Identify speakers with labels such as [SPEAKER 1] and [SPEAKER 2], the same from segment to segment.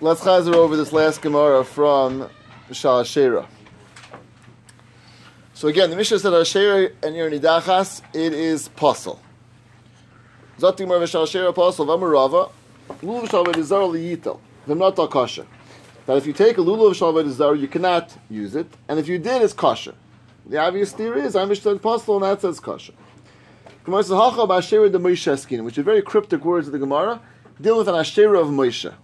[SPEAKER 1] let's chazer over this last Gemara from Sha'ashera. So again, the Mishnah said Ashera and Yer Nidachas, it is puzzle. Zotim Rav Sha'ashera puzzle, Vamarava, Lulav Shalva Dizar Liyitel, not Kasha. That if you take a Lulav Shalva Dizar, you cannot use it, and if you did, it's Kasha. The obvious theory is, I'm Mishnah puzzle, and that says Kasha. Gemara says, Hacha Ba'ashera de which are very cryptic words of the Gemara, deal with an Ashera of Moshe.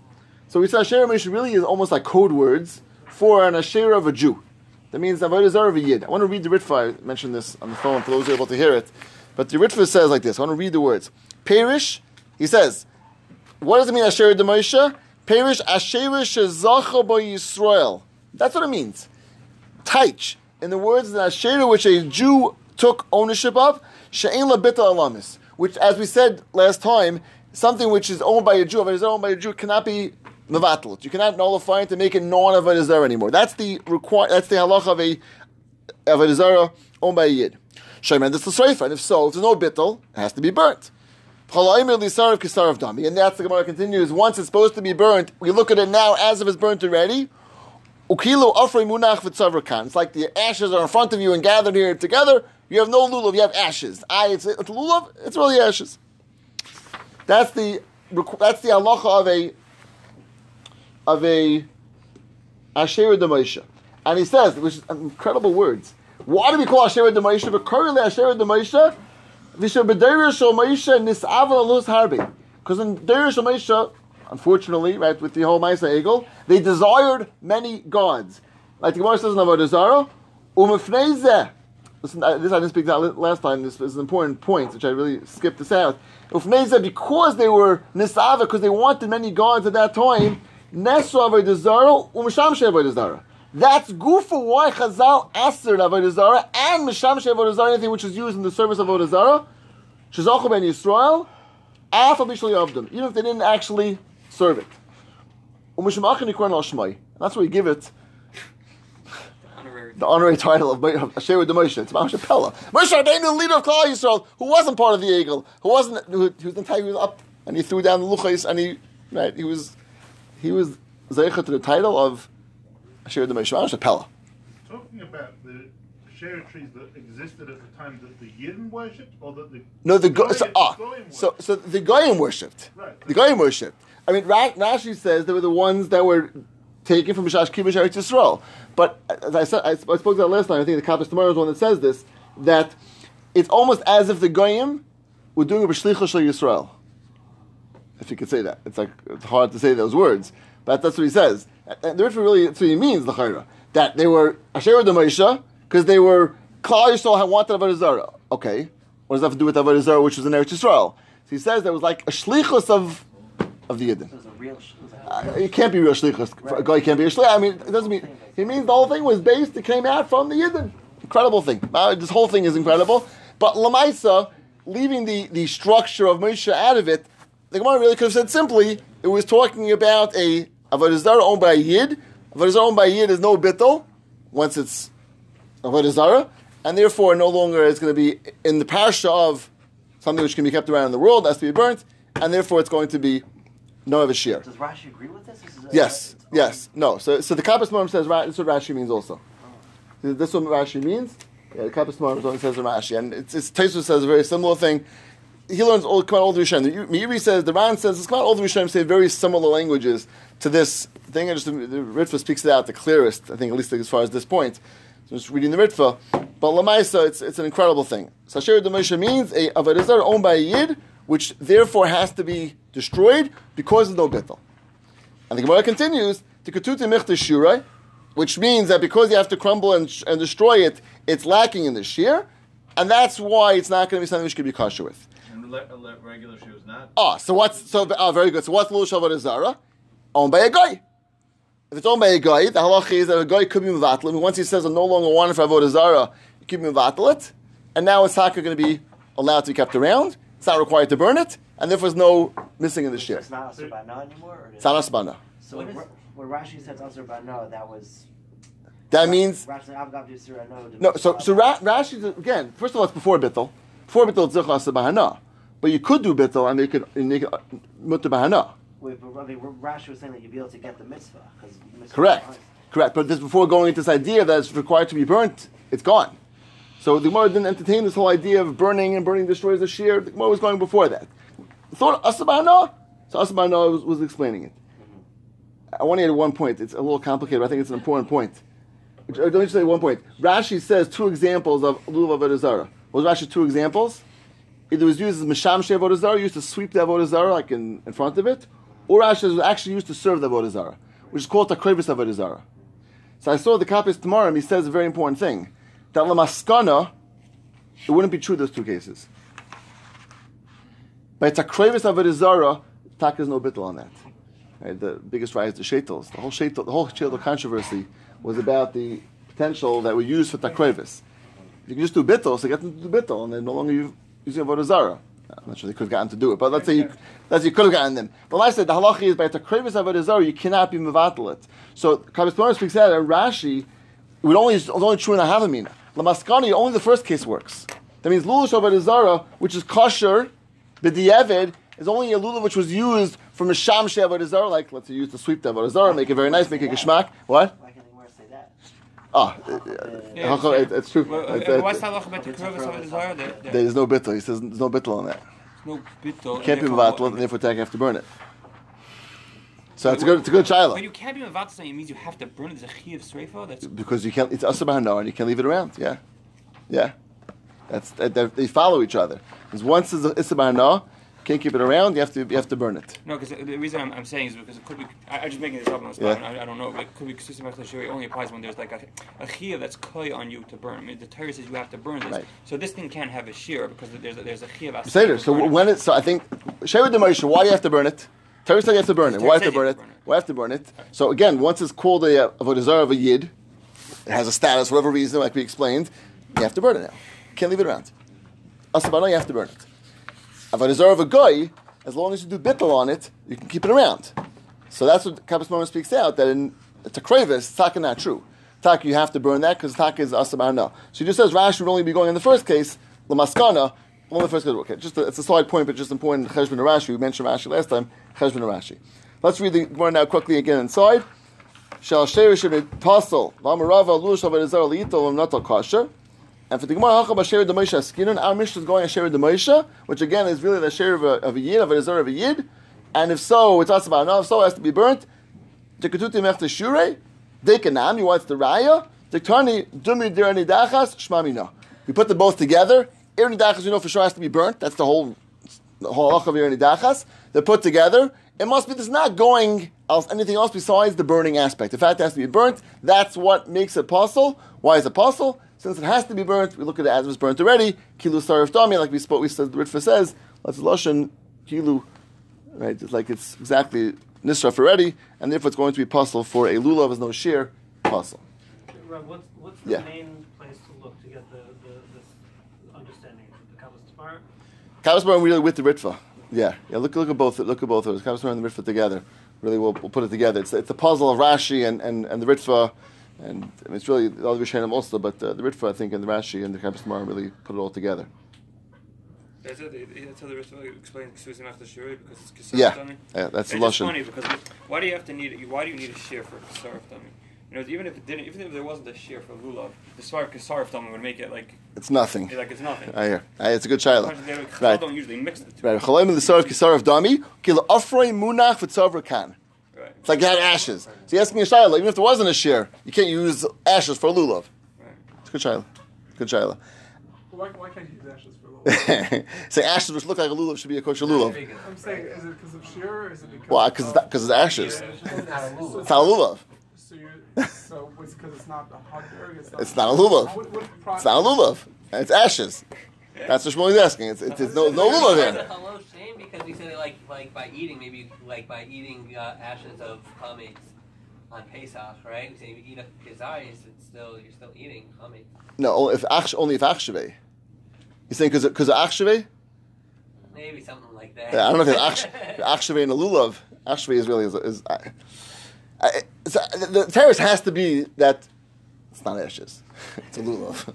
[SPEAKER 1] So we say Asher Moshe really is almost like code words for an Asher of a Jew. That means Avodah Zarah of a Yid. I want to read the Ritva. I mentioned this on the phone for those who are able to hear it. But the Ritva says like this. I want to read the words. Perish, he says, what does it mean Asher de Moshe? Perish Asher Shezacha by Yisrael. That's what it means. Taich. In the words that Asher which a Jew took ownership of, She'en labita alamis. Which, as we said last time, something which is owned by a Jew, it is owned by a Jew, cannot be mevatel. You cannot nullify it to make it non of a anymore. That's the require. That's the halacha of a of a zara owned by a yid. Shayman this the and if so, if there's no bittel, it has to be burnt. And that's the Gemara continues. Once it's supposed to be burnt, we look at it now as if it's burnt already. It's like the ashes are in front of you and gathered here together. You have no lulav, you have ashes. I, it's, it's lulav, it's really ashes. That's the that's the halacha of a of a Asher de Moshe. And he says, which is incredible words. Why do we call Asher de Moshe? But currently Asher de Moshe, Visha B'Deir Shal Moshe Nis'ava Luz Harbi. Because in Deir Shal Moshe, unfortunately, right, with the whole Maisa Egel, they desired many gods. Like the Gemara says in Avodah Zarah, Umefnei Listen, this I didn't speak that last time. This is an important point, which I really skipped this out. Ufneza, because they were nisava, because they wanted many gods at that time, Nesu Avodah Umisham Avodah Zarah. That's gufa why Chazal asked Avodah Zarah and Misham Avodah Zarah, anything which is used in the service of Avodah Zarah, Shazachu ben Yisrael, Afal Bishli Avdom, even if they didn't actually serve it. That's why we give it the honorary title of Asher with the Moshe. It's Moshe Pella. Moshe Rabbeinu, the leader of Klal Yisrael, who wasn't part of the eagle, who wasn't, who, who was entire, he was up and he threw down the luchais and he, right, he was he was zeicha to the title of Asher the Meshmar Pella.
[SPEAKER 2] Talking about the share trees that existed at the time that the Yidden worshipped, or that the
[SPEAKER 1] no the go, so, ah, so so the Goyim worshipped. Right. The Goyim worshipped. I mean, Rashi says they were the ones that were taken from Mishash Kibush Eretz Yisrael. But as I said, I, spoke to that last time. I think the Kapos Temarim is one that says this that it's almost as if the Goyim were doing a b'shlicha Yisrael if you could say that. It's like it's hard to say those words, but that's what he says. And the Ritva really that's what he means the chayra that they were asher Moshe because they were Klal Yisrael wanted Avodah Zarah. Okay, what does that have to do with Avodah Zarah, which was in Eretz Yisrael? So he says there was like a shlichus of of the Yidden. Uh, it can't be real shlichus. A guy can't be a shlichus. I mean, it doesn't mean. He means the whole thing was based. It came out from the Yidden. Incredible thing. Uh, this whole thing is incredible. But Lamaisa, leaving the, the structure of Moshe out of it, the Gemara really could have said simply, it was talking about a Avodah Zarah owned by a Yid. Avodah Zarah owned by a Yid is no bittel, once it's Avodah Zarah, and therefore no longer is going to be in the parasha of something which can be kept around in the world, has to be burnt, and therefore it's going to be no of a shear.
[SPEAKER 3] Does Rashi agree with this?
[SPEAKER 1] yes, yes, no. So, so the Kappas Morim says this is what Rashi means also. Oh. This is what Rashi means. Yeah, the Kappas Morim says Rashi, and it's, it's says a very similar thing he learns all, come out all the Rishonim. Meiri says, the Ran says, come out all the Rishonim say very similar languages to this thing. I just, the Ritva speaks it out the clearest, I think, at least as far as this point. So just reading the Ritva. But Lamaisa, it's, it's an incredible thing. Sasher Demosha means a Avodah owned by a Yid, which therefore has to be destroyed because of no Bittel. And the Gemara continues, to Ketuti Michte Shurei, which means that because you have to crumble and, and destroy it, it's lacking in the shear, and that's why it's not going to be something which can be kosher with
[SPEAKER 4] le- regular shoes not.
[SPEAKER 1] Ah, so what's so? Oh, very good. So what's lul shavar zara? Owned by a guy. If it's owned by a guy, the halacha is that a guy could be mevatel. Once he says, "I no longer want it for avodah zara," you keep mevatel it, and now it's taka going to be allowed to be kept around. It's not required to burn it, and therefore there's no missing in the shir.
[SPEAKER 3] It's not asrbana anymore.
[SPEAKER 1] It's not asrbana.
[SPEAKER 3] So when, when Rashi says asrbana, that was.
[SPEAKER 1] That means no. So so Rashi again. First of all, it's before bittel. Before bittel, it's bahana. But you could do bittel and make it, and make it uh, mutter bahana.
[SPEAKER 3] Wait, but I mean, Rashi was saying that you'd be able to get the mitzvah. 'cause mitzvah
[SPEAKER 1] Correct. Correct. But this before going into this idea that it's required to be burnt, it's gone. So the Gemara didn't entertain this whole idea of burning and burning destroys the shear. The Gemara was going before that. Thought Asabana. So Asabana was, was explaining it. I want to add one point. It's a little complicated, but I think it's an important point. Which- uh, Let me just say one point. Rashi says two examples of lulav avodah. What was Rashi's two examples? Either it was used as misham she zarah, used to sweep the avodah zarah like in, in front of it, or Rashi was actually used to serve the avodah zarah, which is called takrevis avodah zarah. So I saw the tomorrow, and he says a very important thing that lamaskana, it wouldn't be true those two cases. but it's By takrevis avodah zarah, tak is no bittel on that. Right, the biggest rise is the shetels. The whole shetel, the whole shetel controversy was about the potential that we use for takrevis. If you can just do bittel, so get them to do bittel, and they're no longer using avodah zarah. I'm not sure they could have gotten to do it, but let's say you, let's you could have gotten them. But like I said, the halacha is by takrevis avodah zarah, you cannot be mevatel it. So Kabbalah speaks out, and Rashi would only it's only true in a havamina. Lamaskani, only the first case works. That means lulav avodah zarah, which is kosher, The b'di'evid, is only a lulav which was used from a sham avodah zarah, like let's say use to sweep the avodah zarah, make it very nice, make it geshmak. What?
[SPEAKER 3] Why can't say that?
[SPEAKER 1] Ah,
[SPEAKER 5] Yeah,
[SPEAKER 1] uh, it- it's true.
[SPEAKER 5] Well,
[SPEAKER 1] It's-
[SPEAKER 5] uh,
[SPEAKER 1] it's-
[SPEAKER 5] What's halacha about the kurvas of the desire? There- there-
[SPEAKER 1] There's no bittel. He says there's no bittel on that.
[SPEAKER 5] No bittul.
[SPEAKER 1] Can't be
[SPEAKER 5] and therefore-
[SPEAKER 1] mevatel, and therefore you have to burn it. So it's a good, it's a good shiloh.
[SPEAKER 5] When you can't be something, it means you have to burn a chi of sreifa. That's
[SPEAKER 1] because you can't. It's asabahana, and you can't leave it around. Yeah, yeah. That's that, that- they follow each other. Because once it's asabahana, can't keep it around. You have to you have to burn it.
[SPEAKER 5] no, because the reason I'm, I'm saying is because it could be. I, I'm just making this up on the spot.
[SPEAKER 1] Yeah.
[SPEAKER 5] I, I don't know. But it could be the It only applies when there's like a, a chia that's koi on you to burn. I mean, the Torah says you have to burn this.
[SPEAKER 1] Right.
[SPEAKER 5] So this thing can't have a shear because there's a, there's a
[SPEAKER 1] Seder. So when it, so I think Shevet Moshe. Why do you have to burn it? Torah said you have to burn it. Why have to burn it? Why have to burn it? So again, once it's called a uh, of a of a yid, it has a status, whatever reason, like we explained. You have to burn it now. Can't leave it around. Asabana, you have to burn it. Of a desire of a guy, as long as you do bittel on it, you can keep it around. So that's what Kappas Mama speaks out that in it's a kravis, taka not true. Taka you have to burn that because taka is asabana. So he just says Rashi would only be going in the first case, lamaskana, only the first. Okay, just a, it's a side point, but just important. Cheshbon Rashi. We mentioned Rashi last time. Cheshbon Rashi. Let's read the Gemara now quickly again inside. Shall sherish pasal v'amarava lush avadizar liitol v'mnatal kasher. And for the Gemara, Hacha Basher the Moshe Askinon, our Mishnah is going Asher the Moshe, which again is really the Asher of a, of a Yid, of a Azar of a Yid. And if so, it's also about no, if so, it has to be burnt. Jekatuti Mechta Shure, Dekanam, you want the Raya, Dektani Dumi Dirani Dachas, Shmamina. We put them both together. Irani Dachas, you know, for sure has to be burnt. That's the whole whole of Irani Dachas. They're put together. It must be, there's not going else, anything else besides the burning aspect. The fact it has to be burnt, that's what makes it possible. Why is it possible? Since it has to be burnt, we look at it as it was burnt already. Kilu sarif dami, like we spoke, we said, the Ritva says, let's lashon kilu, right? It's like it's exactly nisraf already, and therefore it's going to be possible for a lulav as no shear, possible.
[SPEAKER 6] Rob, what's, what's the
[SPEAKER 1] Yeah.
[SPEAKER 6] main place to look to get the, the this understanding? Is it the Kabbalah Tamar?
[SPEAKER 1] Kabbasbar really with the Ritva. Yeah, yeah. Look, look at both. Look at both of those. Kabbasbar and the Ritva together. Really, we'll, we'll put it together. It's, it's a puzzle of Rashi and, and, and the Ritva, and I mean, it's really all the Rishonim also. But uh, the Ritva, I think, and the Rashi and the Kabbasbar really put it all together.
[SPEAKER 5] That's how the that's how the rest of it explains Ksusim after Shuri because it's
[SPEAKER 1] Yeah, yeah, that's the lashon.
[SPEAKER 5] funny because why do you have to need why do you need a shear for Kesarif dummy? You know, even if it didn't, even if there wasn't a shear for lulav, the Sarif Kesarif dummy would make it like
[SPEAKER 1] It's nothing.
[SPEAKER 5] like it's nothing.
[SPEAKER 1] I hear. I, it's a good shiloh.
[SPEAKER 5] They don't-
[SPEAKER 1] Right.
[SPEAKER 5] don't usually mix the two.
[SPEAKER 1] Right. Chalaim the Sarif Kisarif Dami. Kila Afrei Munach V'Tzavra Kan.
[SPEAKER 5] Right.
[SPEAKER 1] It's like you had ashes. So you ask me a shiloh. Even if there wasn't a shear, you can't use ashes for lulav.
[SPEAKER 5] Right.
[SPEAKER 1] It's a good shiloh. Good shiloh.
[SPEAKER 7] Why, why can't you use ashes for lulav?
[SPEAKER 1] Say ashes which look like a lulav should be a kosher lulav.
[SPEAKER 7] I'm saying, is it because of shear or is it because?
[SPEAKER 1] Why? Because
[SPEAKER 7] of-
[SPEAKER 1] it's ashes.
[SPEAKER 7] So
[SPEAKER 1] It's not a lulav.
[SPEAKER 7] So it's because it's not a hot dirt. It's not,
[SPEAKER 1] It's not a lulav.
[SPEAKER 7] What, what
[SPEAKER 1] It's not a lulav. It's ashes. That's what Shmuel is asking. It's, it's, it's no, no lulav
[SPEAKER 8] It's a
[SPEAKER 1] here.
[SPEAKER 8] hello shame because we said like like by eating maybe like by eating uh, ashes of chametz on Pesach, right? We say if you eat a kizayis, it's still you're still eating chametz.
[SPEAKER 1] No, if Ach- only if achshevei. You saying because because of achshevei?
[SPEAKER 8] Maybe something like that.
[SPEAKER 1] Yeah, I don't know if it's ach- achshevei and a lulav. Achshevei is really is. is I, I, uh, the, the has to be that It's not ashes. it's a lulav.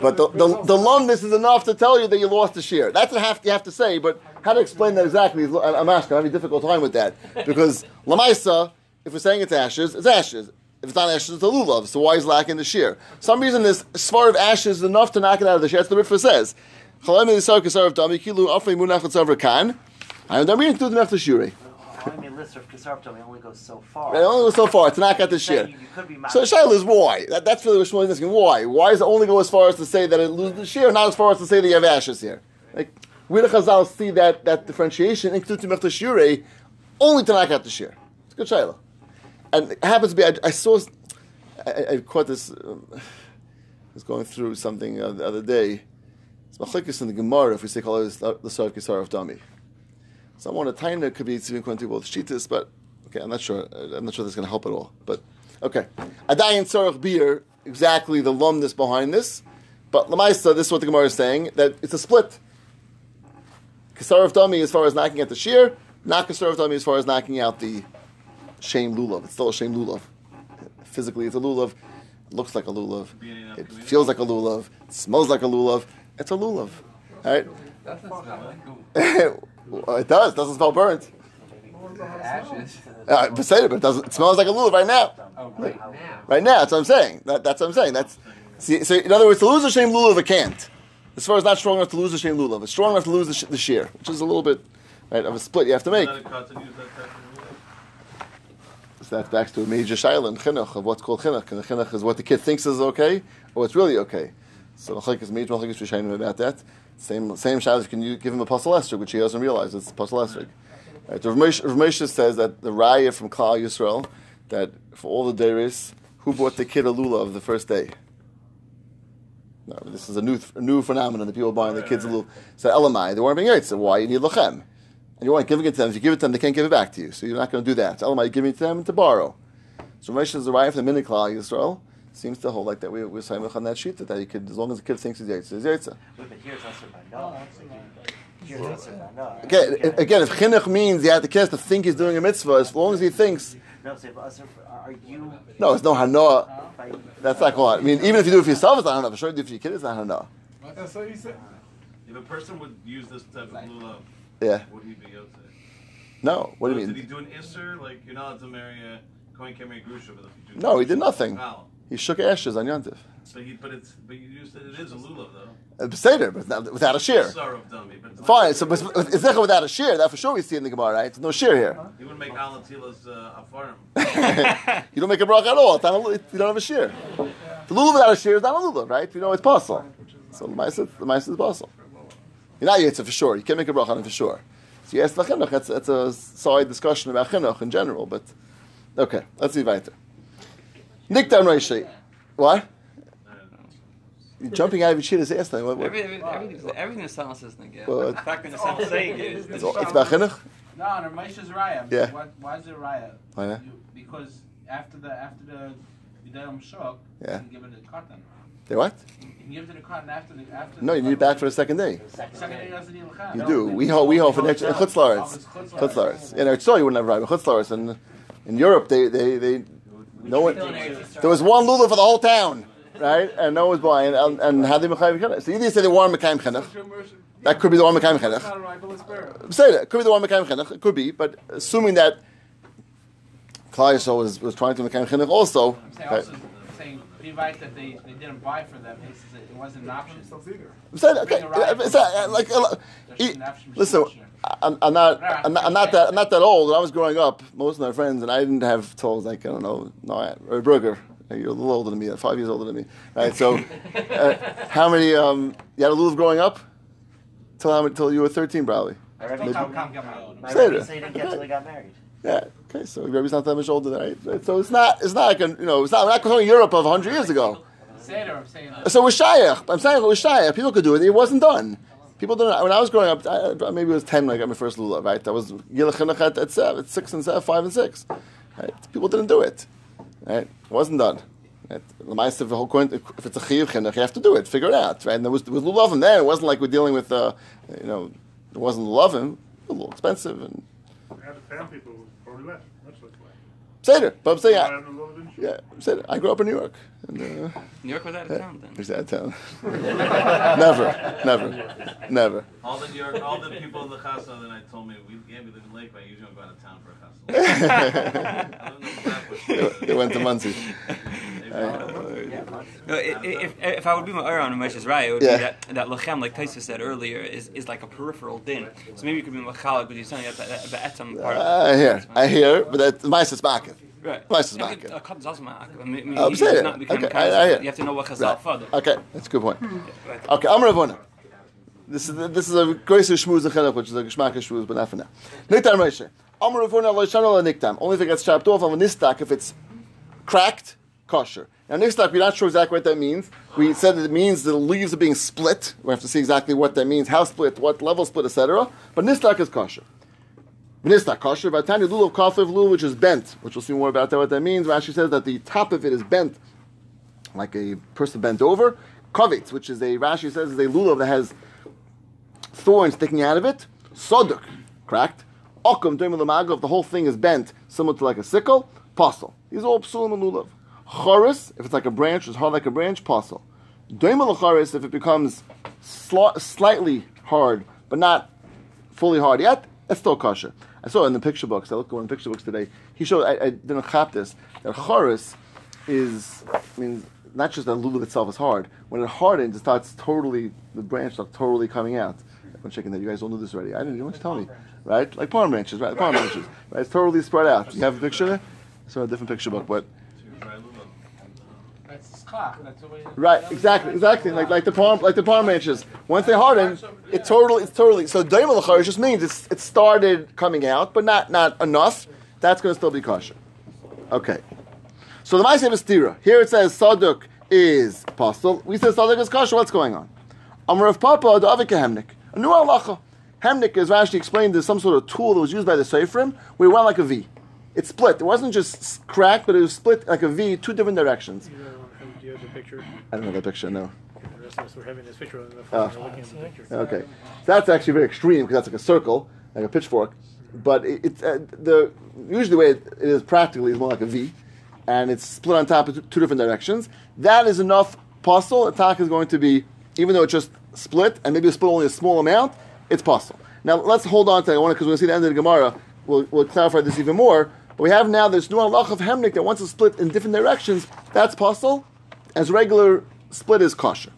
[SPEAKER 1] But the, the, the is enough to tell you that you lost the shear. That's what have, you have to say, but how to explain that exactly, I'm asking, I'm having a difficult time with that. Because lamaisa, if we're saying it's ashes, it's ashes. If it's not ashes, it's a lulav. So why is lacking the shear? Some reason this svar of ashes is enough to knock it out of the shear. That's the Ritva says. I'm reading through the Shuri.
[SPEAKER 3] I mean, list of Kisarptom only goes so far.
[SPEAKER 1] It only goes so far to knock out the shear.
[SPEAKER 3] Saying You could be
[SPEAKER 1] So the shaila is why. That, that's really what Shmuel is asking. Why? Why does it only go as far as to say that it loses the shear, not as far as to say that you have ashes here? Like, where do Chazal see that, that differentiation in Ketutim Mefta only to knock out the shear? It's a good shaila. And it happens to be, I, I saw, I, I- caught this, um, I was going through something uh, the other day. It's machlekes in the Gemara if we say call it the Sarv of Dami. Someone a taina could be even going to both shitas, but okay, I'm not sure. I'm not sure that's going to help at all. But okay, Adayin Tzarech beer exactly the lumness behind this, but Lamaisa, this is what the Gemara is saying that it's a split. Kisar of Dami as far as knocking out the shear, not Kisar of Dami as far as knocking out the shame lulav. It's still a shame lulav. Physically, it's a lulav. It looks like a lulav. It feels like a lulav. It smells like a lulav. It's a lulav. All right.
[SPEAKER 9] Doesn't smell like
[SPEAKER 1] Well, it does. Doesn't smell burnt.
[SPEAKER 9] ashes.
[SPEAKER 1] Uh, but it, but it doesn't. It smells like a lulav right now.
[SPEAKER 9] Oh, right now.
[SPEAKER 1] Right now, that's what I'm saying. That, that's what I'm saying. That's see, so. In other words, to lose a shame lulav, it can't. As far as not strong enough to lose a shame lulav, it's strong enough to lose the, sh- the shear, which is a little bit right of a split you have to make.
[SPEAKER 4] Let it cut and use that type of rule.
[SPEAKER 1] So that's back to a major shaila in chinuch of what's called chinuch. And the chinuch is what the kid thinks is okay or what's really okay. So the is major machlekes rishonim about that. Same same shaila. Can you give him a puzzle esrog, which he doesn't realize it's puzzle esrog. Right. So Rav Moshe says that the raya from Klal Yisrael that for all the dairies, who bought the kid a of the first day? No, this is a new a new phenomenon. The people buying the kids a lulav. So Elamai, they weren't being right. So why you need lachem? And you want giving it to them. If you give it to them, they can't give it back to you. So you're not going to do that. Elamai, you're giving it to them to borrow. So Rav Moshe is the raya from the mini Klal Yisrael. Seems to hold like that. We, we're saying on that sheet that you could, as long as the kid thinks he's yaitza, he's yaitza.
[SPEAKER 3] Wait, but here it's also no. Here it's also no.
[SPEAKER 1] Again, if- again, if chinuch means you have the kid has to think he's doing a mitzvah, as long as he thinks,
[SPEAKER 3] No, say, but are you
[SPEAKER 1] no, it's no hanoah.
[SPEAKER 3] by
[SPEAKER 1] That's not called. I mean, even if you do it for yourself, it's not hanoah. For sure, you do it for your kid, it's not hanoah.
[SPEAKER 7] That's what you said.
[SPEAKER 4] If a person would use this type of lulav,
[SPEAKER 1] Yeah.
[SPEAKER 4] would he be able to?
[SPEAKER 1] No. What do you mean?
[SPEAKER 4] Did he do an isser? Like you're not allowed to marry a Kohen can't marry a grusha, but if you do.
[SPEAKER 1] No, he did nothing.
[SPEAKER 4] Wow.
[SPEAKER 1] He shook ashes on Yontif.
[SPEAKER 4] So he, but it's, but you used it, it is a lulav though.
[SPEAKER 1] A Seder, but not, without a shear.
[SPEAKER 4] Sorrow of dummy, but
[SPEAKER 1] Fine. So, but it's not without a shear. That for sure we see in the Gemara, right? There's no shear here.
[SPEAKER 4] You wouldn't make alatilas uh, afarim.
[SPEAKER 1] you don't make a bracha at all. It's not you don't have a shear. The lulav without a shear is not a lulav, right? You know it's possible. So the ma'aser is possible. You're not yetzer for sure. You can't make a bracha on it for sure. So yes, the chinuch. That's, that's a side discussion about chinuch in general. But okay, let's see weiter. Nikdam Reishi. What? You're jumping out of your chair this. What, what?
[SPEAKER 5] Every, every, everything, everything the Psalmist is Nagel.
[SPEAKER 1] Well,
[SPEAKER 5] the fact that the Psalmist saying it is.
[SPEAKER 1] It's, all- it's about chinuch.
[SPEAKER 7] No, no, Moshe's raya.
[SPEAKER 1] Yeah.
[SPEAKER 7] Why, why is it raya?
[SPEAKER 1] Why not?
[SPEAKER 7] You, because after the after the Yudayim Shuk,
[SPEAKER 1] Yeah.
[SPEAKER 7] you can give it a cotton.
[SPEAKER 1] They what?
[SPEAKER 7] You can give it the cotton after the after.
[SPEAKER 1] No, you need it back for the second day.
[SPEAKER 7] Second day doesn't need lechem.
[SPEAKER 1] You do. We hold. We hold for next uh,
[SPEAKER 7] oh,
[SPEAKER 1] in
[SPEAKER 7] Oh, Chutzlaritz.
[SPEAKER 1] Chutzlaritz. In Eretz you wouldn't have right, but Chutzlaritz and in Europe they they they no one. There was one lulav for the whole town, right? And no one was buying. And, and how they mechayiv chinuch? So either you say they were mekayim chinuch. That could be the one mekayim chinuch.
[SPEAKER 7] Not right, but let's bear it.
[SPEAKER 1] Say that. It could be the one mekayim chinuch. It could be, but assuming that Klal Yisrael was was trying to mekayim chinuch also.
[SPEAKER 7] I'm saying
[SPEAKER 1] right?
[SPEAKER 7] also saying be right that they, they didn't buy for them. He it wasn't an option.
[SPEAKER 1] Say that, okay. It's not, like, uh,
[SPEAKER 7] There's an option
[SPEAKER 1] listen,
[SPEAKER 7] sure.
[SPEAKER 1] I'm, I'm not, I'm not, I'm not that, I'm not that old. When I was growing up, most of my friends, and I didn't have told like I don't know, no, or Brugger. You're a little older than me, five years older than me, right? So, uh, how many? Um, you had a lulav growing up? Till how? Till you were 13, probably.
[SPEAKER 7] I
[SPEAKER 3] my
[SPEAKER 1] Say
[SPEAKER 3] Rebbe
[SPEAKER 1] that.
[SPEAKER 3] said he didn't get till he got married.
[SPEAKER 1] Yeah. Okay. So Rebbe's not that much older than I. Right? So it's not, it's not like a, you know, it's not. We're not talking Europe of 100 years ago.
[SPEAKER 7] Seder, I'm saying that.
[SPEAKER 1] So it was shayach. I'm saying it was shayach. People could do it. It wasn't done. People didn't. When I was growing up, I, maybe it was ten when I got my first lulav. Right, that was yilachinach at, seven, at six and seven, five and six. Right, people didn't do it. Right, it wasn't done. Right, of whole coin. If it's a chiyuv chinuch, you have to do it. Figure it out. Right, and there was there was lulavim there. It wasn't like we're dealing with, uh, you know, it wasn't lulavim. A little expensive and
[SPEAKER 2] We had to pay people probably less, much less.
[SPEAKER 1] Seder. But I'm saying,
[SPEAKER 2] I
[SPEAKER 1] I,
[SPEAKER 2] have a lot of interest.
[SPEAKER 1] yeah, Seder. I grew up in New York. And, uh,
[SPEAKER 5] New York was out of town then.
[SPEAKER 1] He's out of town. never, never, never.
[SPEAKER 4] All the New York, all the people in the chasna that I told me we yeah we live in Lake, but I usually don't go out of town for a chasna. I live in Flatbush.
[SPEAKER 1] they, they went to Monsey.
[SPEAKER 5] No, i- i- if, if I would be my on Moshe's right, it would
[SPEAKER 1] Yeah.
[SPEAKER 5] be that that lochem, like Taisa said earlier, is, is like a peripheral din. So maybe you could be machalik, but you're saying that that that etzem part.
[SPEAKER 1] I hear, I hear, but that's Maisis Makin.
[SPEAKER 5] Right.
[SPEAKER 1] Maisis
[SPEAKER 5] Yeah,
[SPEAKER 1] Makin.
[SPEAKER 5] A cut zazmak. I mean,
[SPEAKER 1] Oh, I'm saying
[SPEAKER 5] not
[SPEAKER 1] it. Okay, I- I
[SPEAKER 5] of-
[SPEAKER 1] hear.
[SPEAKER 5] You have to know what chazal
[SPEAKER 1] Right.
[SPEAKER 5] father.
[SPEAKER 1] Okay, that's a good point. Hmm.
[SPEAKER 5] Right.
[SPEAKER 1] Okay, I'm Ravona. This is this is a grosser shmuz chelik, which is a geschmack shmuz, but not for now. Niktam Moshe. I'm Ravona lo shana lo niktam. Only if it gets chopped off on a nistak, if it's cracked, kosher. Now nistak, we're not sure exactly what that means. We said that it means the leaves are being split. We have to see exactly what that means, how split, what level split, etc. But nistak is kosher. Nistak kosher. Vatani lulav kafiv lulav, which is bent, which we'll see more about that. What that means. Rashi says that the top of it is bent, like a person bent over. Kovitz, which is a Rashi says is a lulav that has thorns sticking out of it. Soduk, cracked. Okum, if the whole thing is bent, similar to like a sickle. Posel. These are all psulim and lulav. Choris, if it's like a branch, it's hard like a branch. Posel. Doim choris, if it becomes sli- slightly hard, but not fully hard yet, it's still kosher. I saw in the picture books. I looked at one of the picture books today. He showed. I, I didn't chap this. That choris is means not just that lulav itself is hard. When it hardens, it starts totally the branch starts totally coming out. I'm checking that you guys all knew this already. I didn't. You want to tell me, right? Like palm branches, right? Palm branches, right? It's totally spread out. You have a picture there? Saw a different picture book, but
[SPEAKER 7] That's schach. That's the way.
[SPEAKER 1] Right, exactly, exactly. Like like the palm, like the palm branches. Once they harden, it totally, it's totally. So daim al just means it's it started coming out, but not not enough. That's going to still be kosher. Okay. So the Ma'aseh is stira. Here it says saduk is apostle. We said saduk is kosher. What's going on? Amar Rav Papa the Hemnik. A new halacha. Hemnik, as Rashi explained, is some sort of tool that was used by the Seifrim it went like a V. It split. It wasn't just cracked, but it was split like a V, two different directions.
[SPEAKER 6] You picture?
[SPEAKER 1] I don't know that picture. No.
[SPEAKER 6] The rest of us were having this picture the
[SPEAKER 1] Oh.
[SPEAKER 6] phone. We're looking at the picture.
[SPEAKER 1] Okay, that's actually very extreme because that's like a circle, like a pitchfork. But it, it's uh, the usually the way it, is practically is more like a V, and it's split on top of two, different directions. That is enough. Puzzle attack is going to be even though it's just split and maybe split only a small amount. It's possible. Now let's hold on to that. one because we're going to see the end of the Gemara. We'll, we'll clarify this even more. But we have now this new halach of hemnik that once it's split in different directions, that's possible. As regular split is kosher.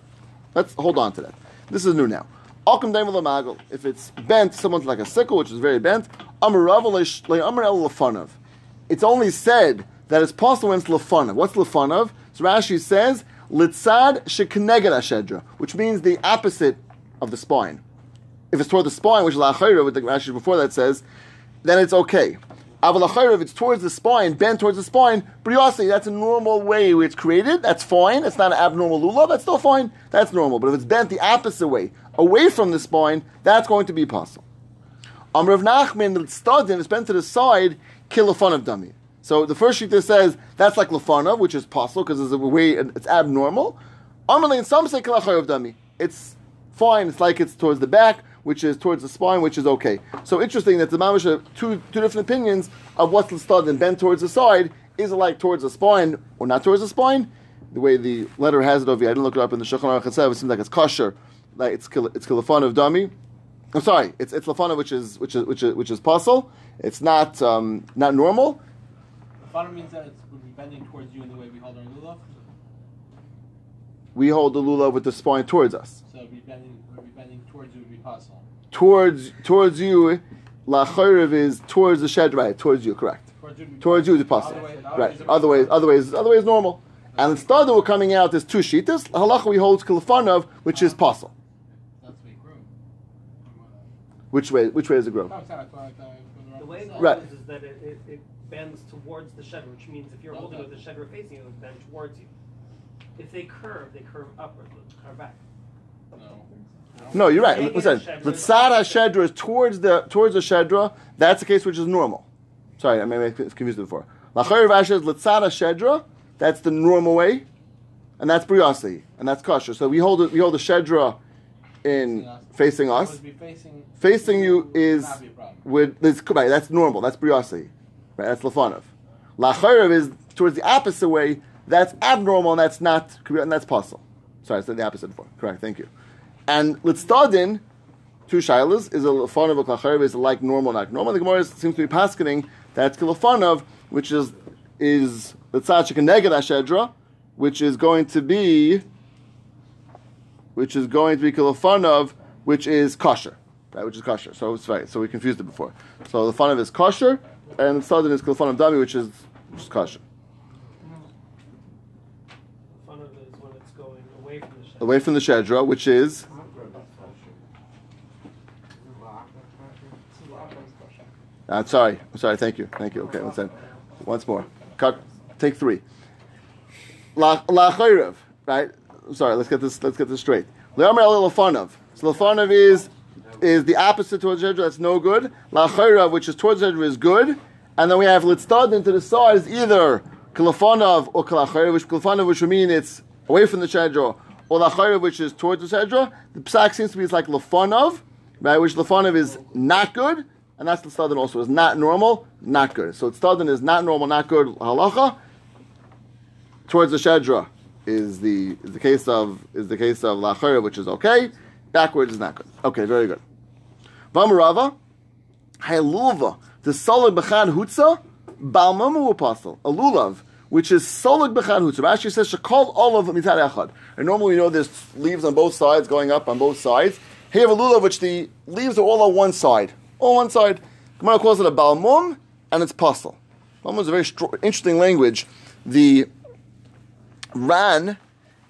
[SPEAKER 1] Let's hold on to that. This is new now. Alkum daim magal. If it's bent, someone's like a sickle, which is very bent. Amarav le'amar el lefanav. It's only said that it's possible when it's lefanav. What's lefanav? So Rashi says litzad shekneged which means the opposite of the spine. If it's toward the spine, which is la'achayra, with the Rashi before that says, then it's okay. Aval la'achayra, if it's towards the spine, bent towards the spine, briasi, that's a normal way it's created. That's fine. It's not an abnormal lulav. That's still fine. That's normal. But if it's bent the opposite way, away from the spine, that's going to be possible. Amrav Nachman, the stadin is bent to the side, kill of dummy. So the first sheet that says that's like lafana, which is possible because it's a way it's abnormal. Amalei, some say kill a dummy. It's fine. It's like it's towards the back, which is towards the spine, which is okay. So interesting that the mamish have two two different opinions of what's the stud and bent towards the side. Is it like towards the spine or not towards the spine? The way the letter has it over here, I didn't look it up in the Shulchan Aruch itself. It seems like it's kosher, like it's it's kilafan of dummy. I'm sorry, it's it's lafana, which is which is which is which is puzzle. It's not um, not normal.
[SPEAKER 7] Fana means that it would be bending towards you in the way we hold our lulav.
[SPEAKER 1] We hold the lulav with the spine towards us,
[SPEAKER 7] So it would be bending, it would be bending towards you would be possible.
[SPEAKER 1] towards towards you. Lachayrev is towards the shed, right? Towards you, correct?
[SPEAKER 7] Towards you would
[SPEAKER 1] Towards you, the
[SPEAKER 7] possible. Other way- other
[SPEAKER 1] right?
[SPEAKER 7] ways are
[SPEAKER 1] Other ways, other ways, other ways, normal. And instead that we're coming out is two shitas. Halacha we hold kilafanov, which is puzzle.
[SPEAKER 7] That's the way it grew.
[SPEAKER 1] Which way? Which way does it grow?
[SPEAKER 7] No, it's not. It's what, what
[SPEAKER 6] The way it
[SPEAKER 1] Right.
[SPEAKER 6] is that it, it, it bends towards the shedder, which means if you're holding with the shedder facing you, it would bend towards you. If they curve, they curve upward, curve back.
[SPEAKER 7] No.
[SPEAKER 1] No, you're right.
[SPEAKER 6] Taking
[SPEAKER 1] Listen,
[SPEAKER 6] the shedra-
[SPEAKER 1] is towards the towards the Shedra. That's the case which is normal. Sorry, I may have confused it before. Lachayr Vasha is Litzad Shedra. That's the normal way, and that's Briasi, and that's kosher. So we hold it, we hold the Shedra in facing us.
[SPEAKER 7] facing.
[SPEAKER 1] Facing you is
[SPEAKER 7] Not be
[SPEAKER 1] with this right, That's normal. That's Briasi. Right. That's Lafanov. Lachayrav is towards the opposite way. That's abnormal and that's not and that's possible. Sorry, I said the opposite before. Correct. Thank you. And Litzdadin, two shilas, is a lefanav of Lachayrav is like normal, not normal. The Gemara seems to be paskening that's kilofanov, which is is Litzachik neged Ashedra, which is going to be which is going to be kilofanov, which is kosher, right? Which is kosher. So it's right. So we confused it before. So the fun of is kosher, and the southern is kilofanov dami, which is which is kosher.
[SPEAKER 6] Fun of it is when it's going away from the shedra.
[SPEAKER 1] Shedra, which is Uh, sorry, I'm sorry. Thank you, thank you. Okay, second. Once more. Take three. La chayrev, right? I'm sorry. Let's get this. Let's get this straight. Le'amar el lefanov. So lefanov is is the opposite towards Zedra. That's no good. La chayrev, which is towards Zedra, is good. And then we have litztad to the side is either kalafanov or kalachayrev, which kalafanov, which would mean it's away from the Shedra, or la chayrev, which is towards the Shedra. The psak seems to be like lefanov, right? Which lefanov is not good. And that's the stadin also is not normal, not good. So stadin is not normal, not good halacha. Towards the shedra is the is the case of is the case of lachera, which is okay. Backwards is not good. Okay, very good. Vamarava, haylulva, the solid bechan hutza, balmamu apostle, a which is solid bechan hutza. Rashi says shakol olav mitad echad. And normally you know there's leaves on both sides going up on both sides. Here you have a lulav which the leaves are all on one side on one side. Gemara calls it a balmum, and it's pasul. Balmum is a very str- interesting language. The Ran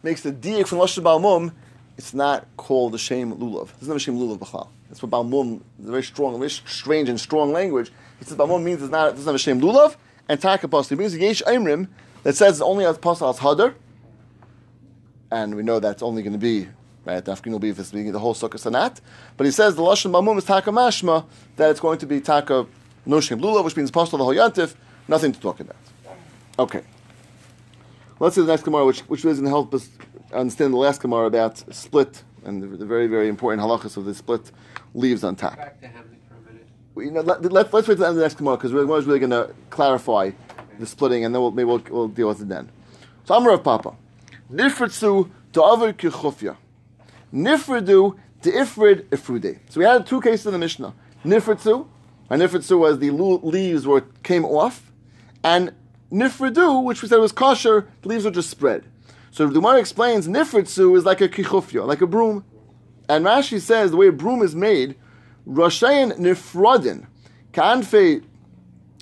[SPEAKER 1] makes the diak from Lashon balmum. It's not called the shem lulav. It's not a shem lulav b'chal. That's what balmum is a very strong, very strange and strong language. He says balmum means it's not, it doesn't have a shem lulav, and taka brings a yesh imrim that says only as pasul as hadar, and we know that's only going to be Right, the will be if it's being the whole sukkah sanat. But he says the lashon mamum is taka mashma that it's going to be taka noshim lulav, which means pastor the whole yantif. Nothing to talk about. Okay. Let's see the next Gemara, which which doesn't help us understand the last Gemara about split and the, the very very important halachas of the split leaves on top. You know, let, us wait to the end of the next Gemara because Gemara is really going to clarify the splitting, and then we'll, maybe we'll, we'll deal with it then. So Amar Rav Papa, Nifritzu to Aver Kichufya. Nifridu to Ifrid Ifrude. So we had two cases in the Mishnah. Nifritzu, and Nifritzu was the leaves were came off, and Nifridu, which we said was kosher, the leaves were just spread. So the Gemara explains Nifritzu is like a kichufya, like a broom. And Rashi says the way a broom is made, Rashayan Nifradin, Kanfe,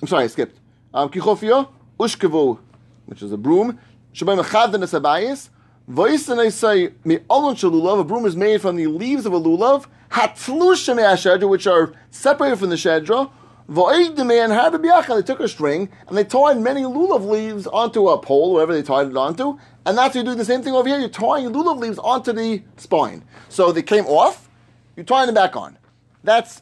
[SPEAKER 1] I'm sorry, I skipped. Um, kichufya, Ushkevu, which is a broom, Shabbat Mechadin Esabayis, Vaisanai say me alon shalulav. A broom is made from the leaves of a lulav. Hatlusha me'ashedra, which are separated from the had They took a string and they tied many lulav leaves onto a pole, wherever they tied it onto. And that's you do the same thing over here. You're tying lulav leaves onto the spine. So they came off. You're tying them back on. That's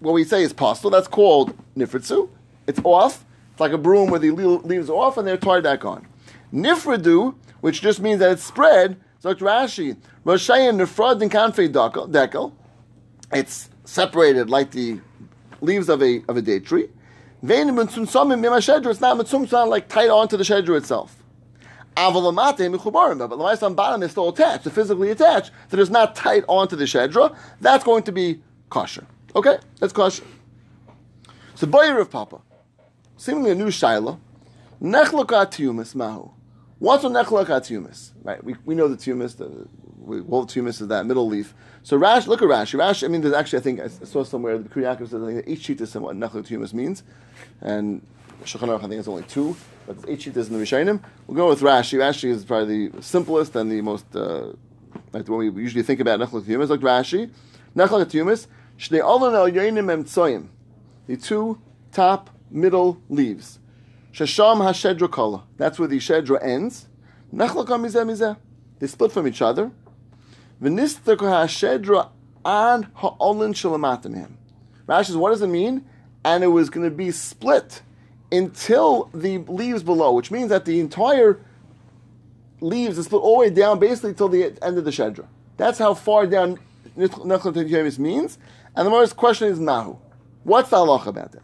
[SPEAKER 1] what we say is possible. That's called nifritzu. It's off. It's like a broom where the leaves are off and they're tied back on. Nifridu, which just means that it's spread, Dr. Rashi, Roshayan Nifrad and Kanfe Dekel, it's separated like the leaves of a of a date tree. It's not Mitzumsam like tied onto the Shedra itself. Avalamate Mechubarim, but the on bottom is still attached, they're physically attached, so it's not tied onto the Shedra. That's going to be kosher. Okay, that's kosher. So Boyer Rav Papa, seemingly a new Shiloh, Nechlokat Tumis Mahu. What's a Nechlokat Tumis? Right, we, we know the Tumis, the well, Tumis is that middle leaf. So Rash, look at Rashi. Rash, I mean, there's actually, I think, I saw somewhere, the Kriyakim says, I think, eight sheetas and what Nechlokat Tumis means. And Shulchan Aruch, I think, it's only two, but it's eight sheetas in the Rishayim. We'll go with Rashi. Rashi is probably the simplest and the most, uh, like the one we usually think about Nechlokat Tumis. Look, Rashi. The two top, middle leaves. Shasham HaShedra Kala. That's where the Shedra ends. They split from each other. HaShedra and Ha'olin. Rashi says, what does it mean? And it was going to be split until the leaves below, which means that the entire leaves is split all the way down, basically till the end of the Shedra. That's how far down HaYemis means. And the most question is Mahu. What's the halacha about that?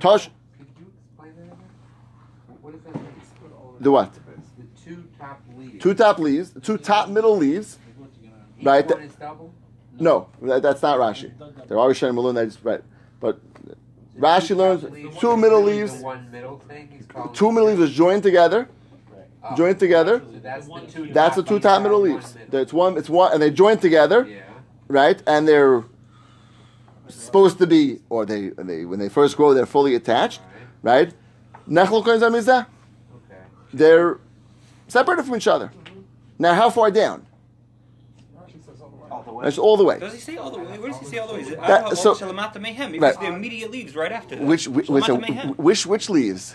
[SPEAKER 1] Tosh.
[SPEAKER 9] Could you explain that again?
[SPEAKER 1] The what?
[SPEAKER 9] The two top leaves.
[SPEAKER 1] Two top leaves, two top middle leaves.
[SPEAKER 9] Each
[SPEAKER 1] right, the- No, that, that's not Rashi. They're always Rishonim Malun that's right, but Rashi learns two middle leaves.
[SPEAKER 9] The one middle thing he's calling
[SPEAKER 1] two middle leaves is joined together,
[SPEAKER 9] Oh,
[SPEAKER 1] joined together.
[SPEAKER 9] So that's the two
[SPEAKER 1] That's the
[SPEAKER 9] top
[SPEAKER 1] two
[SPEAKER 9] leaves
[SPEAKER 1] top middle
[SPEAKER 9] one
[SPEAKER 1] leaves. It's one, it's one, and they join together,
[SPEAKER 9] Yeah.
[SPEAKER 1] right? And they're supposed to be, or they, they when they first grow, they're fully attached, right? Nechel kohen zamizah,
[SPEAKER 9] Okay.
[SPEAKER 1] they're separated from each other. Mm-hmm. Now, how far down?
[SPEAKER 7] Rashi.
[SPEAKER 3] All the way.
[SPEAKER 1] That's all the way.
[SPEAKER 5] Does he say all the way? Where does he say all the way? Is it
[SPEAKER 1] That- so-
[SPEAKER 5] Shalamata Mehem? Because
[SPEAKER 1] Right.
[SPEAKER 5] the immediate leaves right after that.
[SPEAKER 1] Which which which, which which leaves?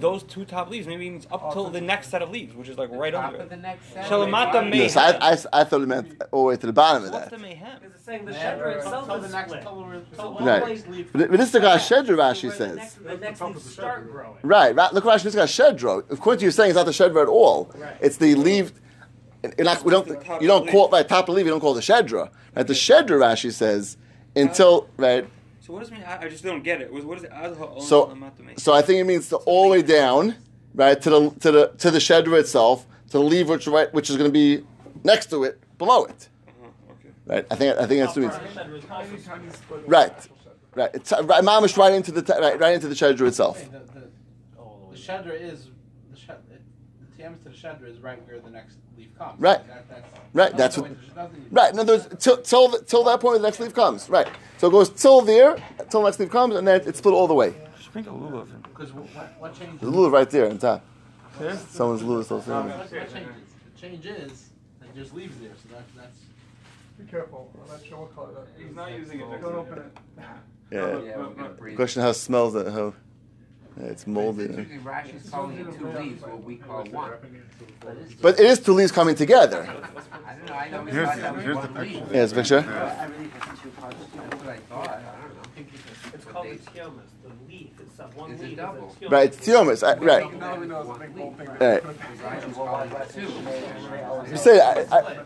[SPEAKER 5] Those two top leaves maybe means up till the next set of leaves, which is like right
[SPEAKER 9] Top
[SPEAKER 5] under
[SPEAKER 9] of the next set.
[SPEAKER 5] Shalamata
[SPEAKER 9] Right.
[SPEAKER 5] Mehem.
[SPEAKER 1] Yes, I, I, I thought it meant all the way to the bottom of
[SPEAKER 5] What's
[SPEAKER 1] that.
[SPEAKER 5] the Mehem?
[SPEAKER 6] Because it's saying the shedra
[SPEAKER 7] right,
[SPEAKER 6] itself
[SPEAKER 7] till
[SPEAKER 6] is
[SPEAKER 7] the next-
[SPEAKER 6] split.
[SPEAKER 7] till we're-
[SPEAKER 6] So all
[SPEAKER 1] Right.
[SPEAKER 6] the leaves leave.
[SPEAKER 1] But but this is the Shedra,
[SPEAKER 6] where
[SPEAKER 1] Rashi
[SPEAKER 6] the
[SPEAKER 1] says.
[SPEAKER 6] next, the next leaves start growing.
[SPEAKER 1] Right, right. Look, Rashi, this guy Shedra. Of course, you're saying it's not the Shedra at all. It's the leaf. You're not, we don't, you don't call it by top of the leaf. You don't call it the Shedra. Right? The Shedra, Rashi says, until right.
[SPEAKER 5] So what does it mean? I, I just don't get it. What what is it?
[SPEAKER 1] So, so I think it means to all the way down, right to the to the to the Shedra itself, to the leaf which right which is going to be next to it, below it.
[SPEAKER 5] Uh-huh, okay.
[SPEAKER 1] Right. I think I think that's what it means.
[SPEAKER 6] The shedra is
[SPEAKER 7] Tiny,
[SPEAKER 6] also
[SPEAKER 7] tiny split. of
[SPEAKER 1] Right. Right. It's uh, right, mamish right into the t- right, right into the Shedra itself.
[SPEAKER 10] The, the, the shedra is the shed, it, the tiamis to the shedra is right where the next leaf comes.
[SPEAKER 1] Right.
[SPEAKER 10] That, that's,
[SPEAKER 1] Right, that's what-
[SPEAKER 10] there's nothing-
[SPEAKER 1] Right. No, there's till till the- till that point where the next leaf comes. Right. So it goes till there, till the next leaf comes, and then it's split all the way.
[SPEAKER 5] Sprinkle lulav. in.
[SPEAKER 10] Because what, what changes?
[SPEAKER 1] There's a lulav right there on top. Someone's lulav still sitting
[SPEAKER 10] What
[SPEAKER 1] there.
[SPEAKER 10] changes? The change is that there's leaves there, so that, that's.
[SPEAKER 7] Be careful. I'm not sure what color that is.
[SPEAKER 2] He's not using it next
[SPEAKER 7] Don't
[SPEAKER 2] to
[SPEAKER 7] open
[SPEAKER 2] it.
[SPEAKER 7] it.
[SPEAKER 1] Yeah.
[SPEAKER 9] Yeah, we're gonna breathe.
[SPEAKER 1] Question: How smells it? How yeah, it's moldy.
[SPEAKER 9] Interesting, Rashi's calling it two leaves, what we call one.
[SPEAKER 1] But it is two leaves coming together.
[SPEAKER 9] I don't know, I always
[SPEAKER 2] Here's
[SPEAKER 9] thought
[SPEAKER 2] the-
[SPEAKER 9] that was
[SPEAKER 2] here's the
[SPEAKER 9] leaf.
[SPEAKER 2] picture.
[SPEAKER 1] Yeah, it's picture.
[SPEAKER 3] Every leaf has two parts.
[SPEAKER 9] That's what I thought, I don't know.
[SPEAKER 6] It's called the tiomas. The leaf itself. One
[SPEAKER 9] Is it
[SPEAKER 6] leaf
[SPEAKER 9] double?
[SPEAKER 6] is a tioma.
[SPEAKER 1] Right, it's tiomas. uh, Right.
[SPEAKER 7] Now we know it's a big bold thing.
[SPEAKER 1] Right.
[SPEAKER 9] Rashi's calling it two.
[SPEAKER 1] You say I, I,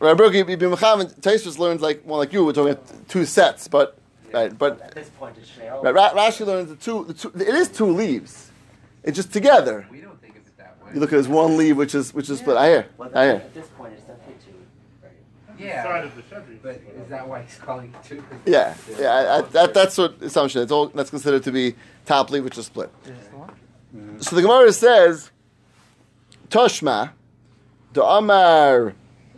[SPEAKER 1] Right, Brooke, you be Mechavan. Taisus learns like more like you. We're talking about two sets, but right, but
[SPEAKER 3] At this point, it's Sheol.
[SPEAKER 1] right, Ra- Rashi learns the two, the two. It is two leaves. It's just together.
[SPEAKER 9] We don't think of it that way.
[SPEAKER 1] You look at this one leaf, which is which is split. I hear.
[SPEAKER 3] Well,
[SPEAKER 1] I hear.
[SPEAKER 3] at this point, it's definitely two.
[SPEAKER 2] Side
[SPEAKER 9] Yeah,
[SPEAKER 2] of the shedra.
[SPEAKER 9] but is that why he's calling it two? 'Cause
[SPEAKER 1] Yeah, yeah. I, I, that that's what assumption. It's all that's considered to be top leaf, which is split. Mm-hmm. So the Gemara says, Toshma, the Amar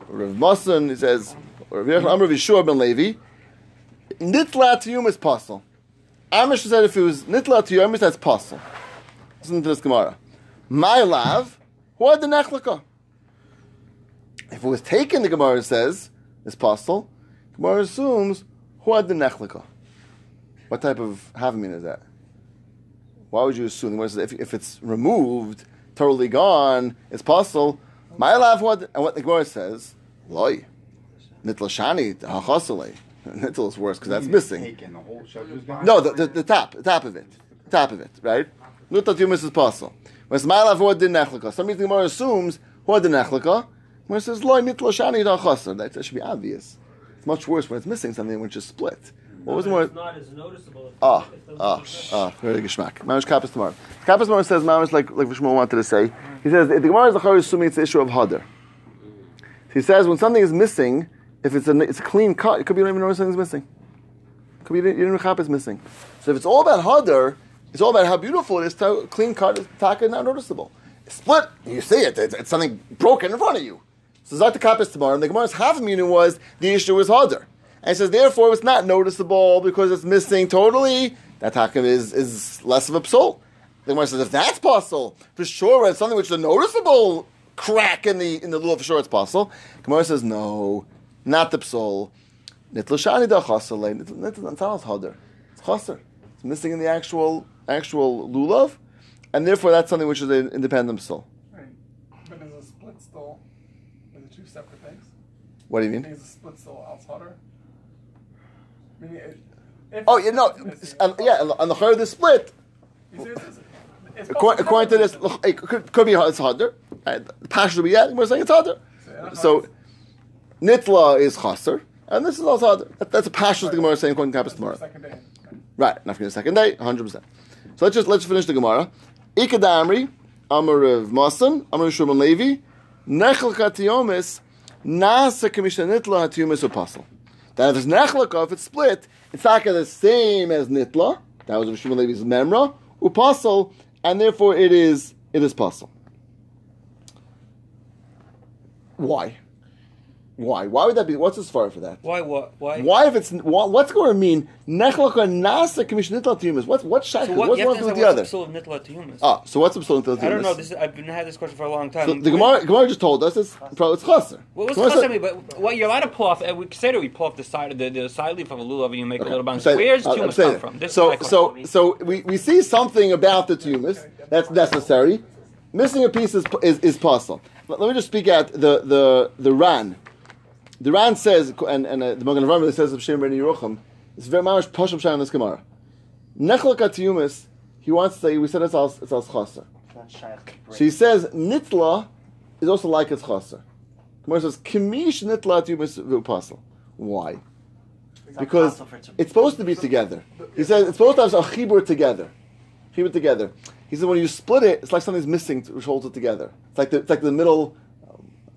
[SPEAKER 1] Rav Masan, he says, Rav Yechon- Amar Vishua ben Levi, Nitla Tiyum is possible. Amish said if it was Nitla Tiyum, that's possible. Listen to this Gemara. My love, what the nechlaka? If it was taken, the Gemara says, is possible. Gemara assumes, who had the nechlaka? What type of havmin is that? Why would you assume? The Gemara says, if, if it's removed, totally gone, it's possible. My love, what? And what the Gemara says, loy. Nitla shani, hachasale. Nitla is worse because that's missing.
[SPEAKER 11] Taken, the whole shedra's gone?
[SPEAKER 1] No, the, the, the top, the top of it, top of it, right? Nutla tumis is possible. Whereas my love, what did nechlaka? Some reason the Gemara assumes what did nechlaka. When it says loy nitla shani hachasale, that, that should be obvious. It's much worse when it's missing something which is split. What was the
[SPEAKER 6] But
[SPEAKER 1] more?
[SPEAKER 6] It's not as noticeable.
[SPEAKER 1] Ah, ah, ah, very geschmack. Mamish Kapos Temarim. Kapos Temarim says, Mamish, like, like Vishmo wanted to say, he says, the Gemara is Zachar assuming it's the issue of Hadar. He says, when something is missing, if it's a, it's a clean cut, it could be you don't even notice something's missing. It could be you didn't, Kappas missing. So if it's all about Hadar, it's all about how beautiful it is to clean cut, is taka not noticeable. Split, you see it, it's, it's something broken in front of you. So Zak the Kapos Temarim, and the Gemara's half meaning was the issue was Hadar. And he says, therefore, it's not noticeable because it's missing totally. That takim is, is less of a psal. The Gemara says, if that's possible, for sure, it's something which is a noticeable crack in the in the lulav, for sure it's possible. Gemara says, no, not the psal. Nitla shani da chasale. Nitla ntalas hadar. It's chaser. It's missing in the actual actual lulav, and therefore that's something which is an independent psal.
[SPEAKER 7] Right. But is a split still? Is it two separate things?
[SPEAKER 1] What do you mean?
[SPEAKER 7] Is a split still outsider? Meaning, it- if
[SPEAKER 1] Oh, you know, um, yeah, on the of the split,
[SPEAKER 7] it's- it's- it's
[SPEAKER 1] according, according to this, it could, could be it's harder. Right? The passion will be yeah, we're saying it's harder. So, nitla is chaser, and this is also. That, that's a passion the Gemara saying according to Kapos Temarim.
[SPEAKER 7] Second day.
[SPEAKER 1] Right, not for the second day, 100%. So let's just let's finish the Gemara. Ikadamri, Amarav Masan, Amarav Shulman Levi, Nechel Katiomis, Nasa Kamisha Nitla Hatiumis Apostle. That if it's Nechlaka, if it's split, it's not the same as Nitla. That was Shulman Levi's Memra, Upassel, and therefore it is it is Pasul. Why? Why? Why would that be? What's the svara for that?
[SPEAKER 5] Why? What? Why?
[SPEAKER 1] Why if it's wha- what's going to mean nechlaka nasa commission nitla tiyumis? What's what's shaykhah?
[SPEAKER 5] So what?
[SPEAKER 1] what's one with the other?
[SPEAKER 5] what's the psul of nitla to humus.
[SPEAKER 1] Ah, so what's psul nitla tiyumis?
[SPEAKER 5] I don't know. This is, I've been had this question for a long time.
[SPEAKER 1] So the Gemara, Gemara just told us it's probably it's chaser.
[SPEAKER 5] What was
[SPEAKER 1] Gemara
[SPEAKER 5] the
[SPEAKER 1] said-
[SPEAKER 5] me? But what you're allowed to pull off? uh, We say that we pull off the side of the, the side leaf of a lulav and you make
[SPEAKER 1] Okay,
[SPEAKER 5] a little bounce.
[SPEAKER 1] saying-
[SPEAKER 5] Where's
[SPEAKER 1] I'm- I'm
[SPEAKER 5] tumas
[SPEAKER 1] saying
[SPEAKER 5] come
[SPEAKER 1] it.
[SPEAKER 5] from? This
[SPEAKER 1] so so so we, we see something about the tumus that's necessary. Missing a piece is is, is possible. Let, let me just speak out the the the Ran. The Ran says, and, and uh, the Magen Avraham says of Shem Ben Yerucham, it's very much Pasham Shai in this Gemara. Nechlak Atiyumis, he wants to say, we said it's al, it's al chaser.
[SPEAKER 3] It's not shaykh to break.
[SPEAKER 1] So he says, Nitla is also like its chaser. Gemara says, Kimish Nitla Atiyumis V'upassel. Why? Because
[SPEAKER 3] possible for it to-
[SPEAKER 1] it's supposed to be together. He says it's supposed to have a chibur together. Chibur together. He said when you split it, it's like something's missing which holds it together. It's like the, it's like the middle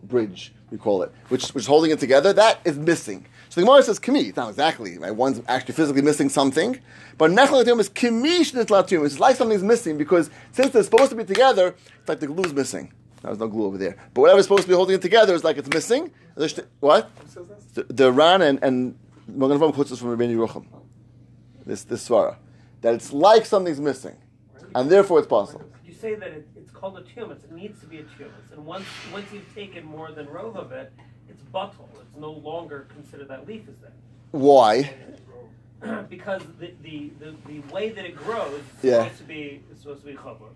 [SPEAKER 1] bridge, we call it, which, which is holding it together. That is missing. So the Gemara says kimi. It's not exactly, right? One's actually physically missing something. But nechalatum is kimish nitlatum. It's like something's missing because since they're supposed to be together, it's like the glue's missing. There's no glue over there. But whatever's supposed to be holding it together is like it's missing. What? The, the Ran and, and Magen quotes this from Rabbeinu Yerucham. This this svara that it's like something's missing, and therefore it's possible.
[SPEAKER 6] Say that it, it's called a tumus. It needs to be a tumus. And once once you've taken more than rove of it, it's pasul. It's no longer considered that leaf is there.
[SPEAKER 1] Why?
[SPEAKER 6] because the, the, the, the way that it grows is
[SPEAKER 1] Yeah.
[SPEAKER 6] supposed to be is supposed to be chabur,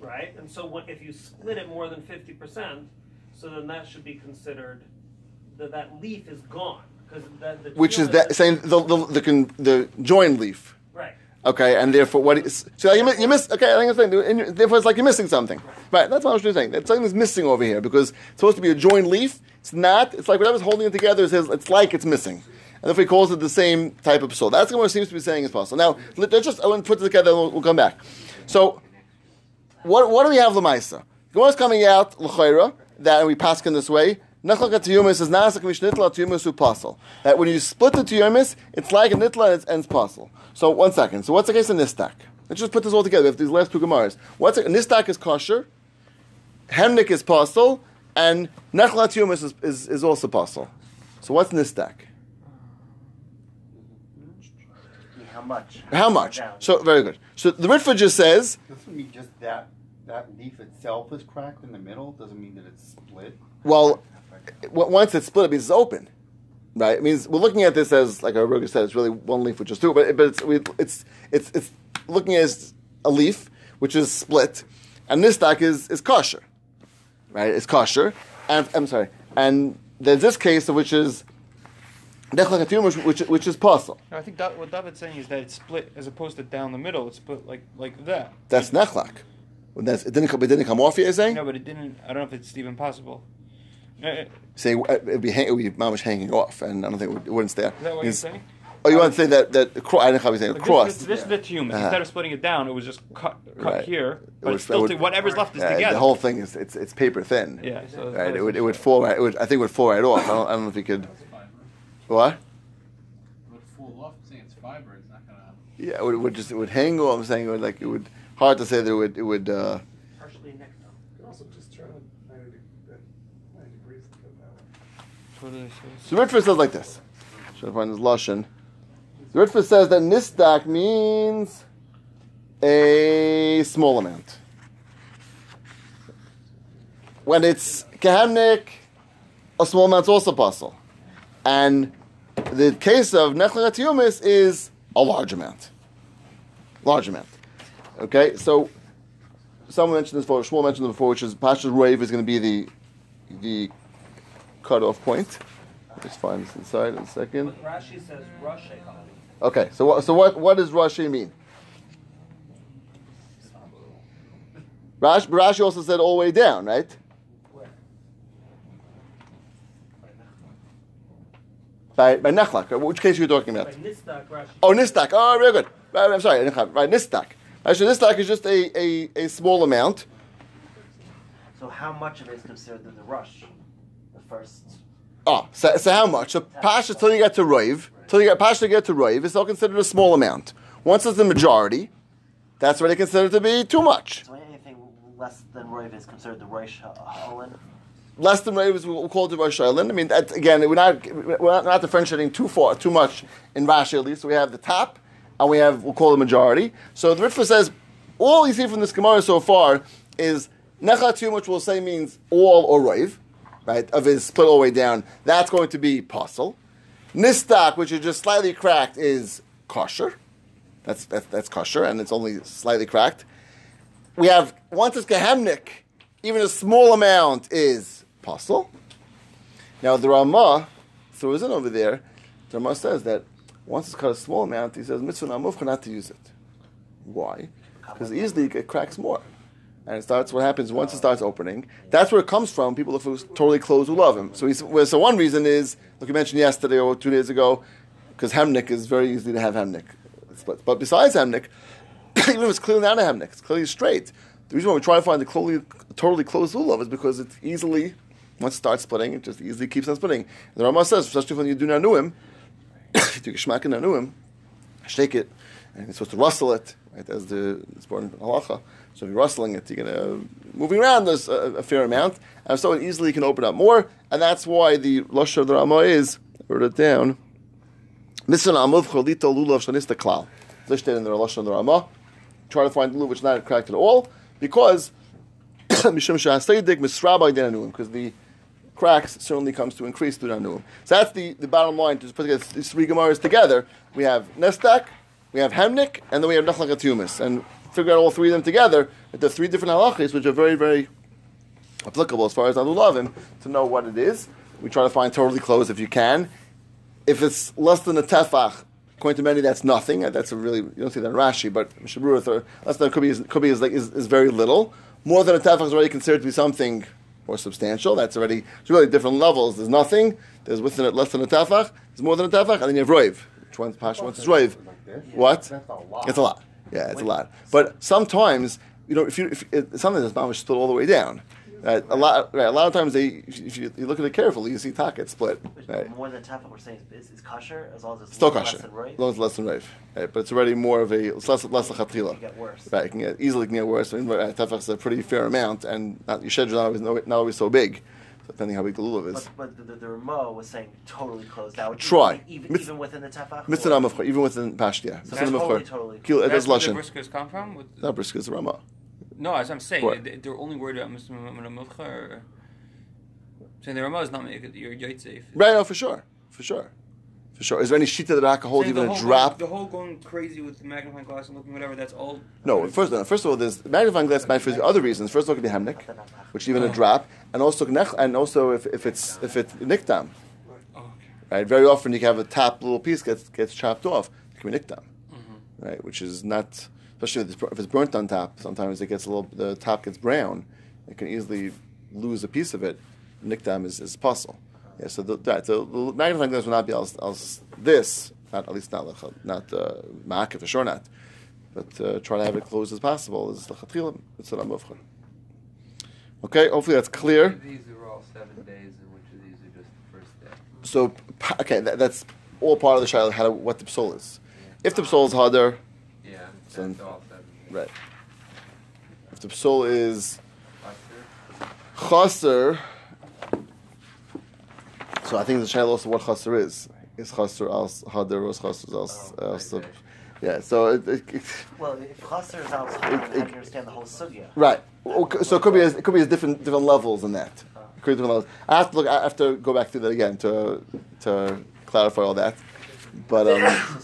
[SPEAKER 6] right? And so when, if you split it more than fifty percent, so then that should be considered that that leaf is gone because that the
[SPEAKER 1] Which is that saying the the the, the join leaf. Okay, and therefore what is so you miss, you miss okay, I think I'm saying therefore it's like you're missing something. Right, that's what I was just saying. That something is missing over here because it's supposed to be a joined leaf. It's not. It's like whatever's holding it together is it's like it's missing. And if he calls it the same type of soul, that's what seems to be saying is possible. Now let- let's just I want to put it together and we'll, we'll come back. So what what do we have the Lamaisa? Gemara's coming out l'chayra that we pass in this way. Nechlaka tiyumis is nasak mishnitla tiyumis upassel. That when you split the tiyumis, it's like a nitla and it's, and it's pasul. So one second. So what's the case in nistak? Let's just put this all together. We have these last two gemaras. What's it? Nistak is kosher, hemnik is pasul, and nechla tiyumis is, is, is also pasul. So what's nistak?
[SPEAKER 3] How much?
[SPEAKER 1] How much? So very good. So the Ritva just says
[SPEAKER 11] Doesn't mean just that that leaf itself is cracked in the middle. Doesn't mean that it's split.
[SPEAKER 1] Well, w- once it's split, it means it's open, right? It means we're looking at this as, like our Roger said, it's really one leaf, which is two, but but it's we, it's it's it's looking as a leaf which is split, and this stock is is kosher, right? It's kosher, and I'm sorry, and there's this case which is which which which is possible.
[SPEAKER 5] No, I think that, what David's saying is that it's split as opposed to down the middle. It's split like like that.
[SPEAKER 1] That's nechlak. When that's, it didn't come, it didn't come off. You're saying?
[SPEAKER 5] No, but it didn't. I don't know if it's even possible. Uh, Is
[SPEAKER 1] Saying uh, it'd be hang, it would be mamish hanging off, and I don't think it, would, it wouldn't stay.
[SPEAKER 5] Is that what you're saying?
[SPEAKER 1] Oh, you want to say that that the cro- I didn't know how you saying
[SPEAKER 5] Like
[SPEAKER 1] cross.
[SPEAKER 5] This, this, this is the tumor.
[SPEAKER 1] Uh-huh.
[SPEAKER 5] Instead of splitting it down, it was just cut cut
[SPEAKER 1] Right.
[SPEAKER 5] here,
[SPEAKER 1] It
[SPEAKER 5] but
[SPEAKER 1] would-
[SPEAKER 5] it's still
[SPEAKER 1] it would-
[SPEAKER 5] to, whatever's left is
[SPEAKER 1] Uh,
[SPEAKER 5] together.
[SPEAKER 1] The whole thing is it's it's paper thin.
[SPEAKER 5] Yeah, so
[SPEAKER 1] right. It would it would fall. Right, it would I think it would fall right off. I don't, I don't know if you could. What?
[SPEAKER 10] It would fall off. I'm saying it's fiber, it's not gonna.
[SPEAKER 1] Yeah, it would, it would just it would hang off. I'm saying it would like it would hard to say that it would it would. Uh,
[SPEAKER 6] Partially neck down.
[SPEAKER 7] You can also just turn it 90, de- 90 degrees to go that way.
[SPEAKER 5] What do they say?
[SPEAKER 1] So Ritva says like this. Should I find this lashon? The Ritva says that nistak means a small amount. When it's kahamnik, a small amount's also possible. And the case of Nechlat is a large amount. Large amount. Okay, so someone mentioned this before, Shmuel mentioned it before, which is Pasha's Rave is going to be the the cutoff point. Let's find this inside in a second.
[SPEAKER 6] Says.
[SPEAKER 1] Okay, so what, so what, what does Rashi mean? Rashi, Rashi also said all the way down, right? By, by. Which case are you talking about?
[SPEAKER 6] Nistak.
[SPEAKER 1] Oh, Nistak. Oh, very good. Right, I'm sorry. Right, Nistak. Actually, Nistak is just a, a, a small amount.
[SPEAKER 3] So how much of it is considered the, the rush? First.
[SPEAKER 1] Oh, so, so how much? So Pasha till you get to Roiv, till you get Pasha to get to Roiv, is all considered a small amount. Once it's the majority, that's already considered to be too much.
[SPEAKER 3] So anything less than Roiv is considered the Roish Holland.
[SPEAKER 1] Less than Roiv is we'll call it the Rosh Island. I mean, that, again, we're not we're not, differentiating too far, too much in Rashi at least. So we have the top, and we have we'll call the majority. So the Ritva says all you see from this Gemara so far is Nechatum, which we'll say means all or Roiv, right? Of his split all the way down. That's going to be Pasul. Nistak, which is just slightly cracked, is kosher. That's, that's, that's kosher, and it's only slightly cracked. We have, once it's Gehemnik, even a small amount is Pasul. Now, the Ramah throws in over there, the Ramah says that once it's cut a small amount, he says, mitzvah not to use it. Why? Because easily it cracks more. And it starts, what happens once it starts opening, that's where it comes from. People, it totally closed, will love him. So, he's, so one reason is, like you mentioned yesterday or two days ago, because Hemnik is very easy to have Hemnik. But, but besides Hemnik, even if it's clearly not a Hemnik, it's clearly straight. The reason why we try to find the totally, totally closed lulav is because it's easily, once it starts splitting, it just easily keeps on splitting. The Ramah says, especially when you do nanuim, if you do geshmak in him, shake it, and you're supposed to rustle it, right, as the it's born in halacha. So if you're rustling it, you're gonna uh, moving around a, a fair amount, and so it easily can open up more, and that's why the lush of the Ramah is I wrote it down. Misan amuv cholito lulav shanista klal. Listed in the lush of the Ramah. Try to find lulav which is not cracked at all, because mishum shahaseidik misrabay denanuim, because the cracks certainly comes to increase through nanuim. So that's the, the bottom line. To put these three gemaras together, we have nestak, we have hemnik, and then we have nachlakatumis, and figure out all three of them together. The three different halachas, which are very very applicable as far as alulavim, to know what it is. We try to find totally closed if you can. If it's less than a tefach, according to many, that's nothing. Uh, that's a really you don't see that in Rashi, but or less than could be is, be is, like, is, is very little. More than a tefach is already considered to be something more substantial. That's already it's really different levels. There's nothing. There's within it less than a tefach. There's more than a tefach, and then you have roiv. One's pasha? One's roiv. What?
[SPEAKER 11] That's a lot.
[SPEAKER 1] It's a lot. Yeah, it's a lot. But sometimes, you know, if you if it, something that's mamish split all the way down. Right? A lot, right? A lot of times they, if you, you look at it carefully, you see taket split. Right?
[SPEAKER 3] More than tefach, we're saying is, is kosher as long as it's
[SPEAKER 1] Still
[SPEAKER 3] less
[SPEAKER 1] kosher,
[SPEAKER 3] than
[SPEAKER 1] as long as it's less than rave. Right? But it's already more of a it's less less
[SPEAKER 3] can get worse.
[SPEAKER 1] Right? It can get easily can get worse. I mean, tefach uh, is a pretty fair amount, and not, your schedule not always not always so big, depending how big the lulav is.
[SPEAKER 3] But, but the, the, the Ramo was saying totally closed out.
[SPEAKER 1] Try.
[SPEAKER 3] Even,
[SPEAKER 1] Mitz-
[SPEAKER 3] even within the tefach.
[SPEAKER 1] Mitzvah
[SPEAKER 3] or-
[SPEAKER 1] namavcha, even within pashtia.
[SPEAKER 3] So
[SPEAKER 1] Mitzvah
[SPEAKER 3] totally,
[SPEAKER 1] namavcha.
[SPEAKER 3] totally.
[SPEAKER 1] Kilo- It
[SPEAKER 5] That's
[SPEAKER 1] does
[SPEAKER 5] where the
[SPEAKER 1] lashon.
[SPEAKER 5] briskers come from? With
[SPEAKER 1] Not brisket, it's rama.
[SPEAKER 5] No, as I'm saying,
[SPEAKER 1] What?
[SPEAKER 5] they- they're only worried about Muslim Milcha or. Saying the Ramah is not make it your yaitseif.
[SPEAKER 1] Right, oh, for sure, for sure, sure. Is there any shita that I can hold even a drop?
[SPEAKER 5] Going, the whole going crazy with the magnifying glass and looking whatever, that's all.
[SPEAKER 1] No, first, first of all, there's magnifying glass might for other reasons. First, look at the hemnik, which even a drop, and also and also if, if it's if it's niktam,
[SPEAKER 5] Oh, okay.
[SPEAKER 1] right? Very often you can have a top little piece gets gets chopped off. It can be niktam,
[SPEAKER 5] Mm-hmm.
[SPEAKER 1] right? Which is not, especially if it's, if it's burnt on top. Sometimes it gets a little. The top gets brown. It can easily lose a piece of it. Niktam is is pasul. Yeah, so the, that, so the magnifying glass will not be else, else this, not at least not not uh, for sure not. But uh, try to have it closed as possible is lechatchila mitzvah mufcha. Okay, hopefully that's clear.
[SPEAKER 9] These are all seven days, and which of these are just the first day?
[SPEAKER 1] So okay, that, that's all part of the shaila how to, what the psol is. If the psol is harder,
[SPEAKER 9] Yeah,
[SPEAKER 1] So-
[SPEAKER 9] that's all seven days.
[SPEAKER 1] right. If the psol is chaser, so I think the shaila also what chaser is. Is chaser als harder or is chaser als
[SPEAKER 9] Oh,
[SPEAKER 1] als
[SPEAKER 9] right,
[SPEAKER 1] the-
[SPEAKER 9] right.
[SPEAKER 1] yeah. So it, it, it,
[SPEAKER 3] Well, if cluster is out,
[SPEAKER 1] It-
[SPEAKER 3] how do
[SPEAKER 1] it-
[SPEAKER 3] you understand the whole sugya?
[SPEAKER 1] Right. Okay, So it could be as, it could be as different different levels in that. It could be different levels. I have to look. I have to go back through that again to to clarify all that. But um,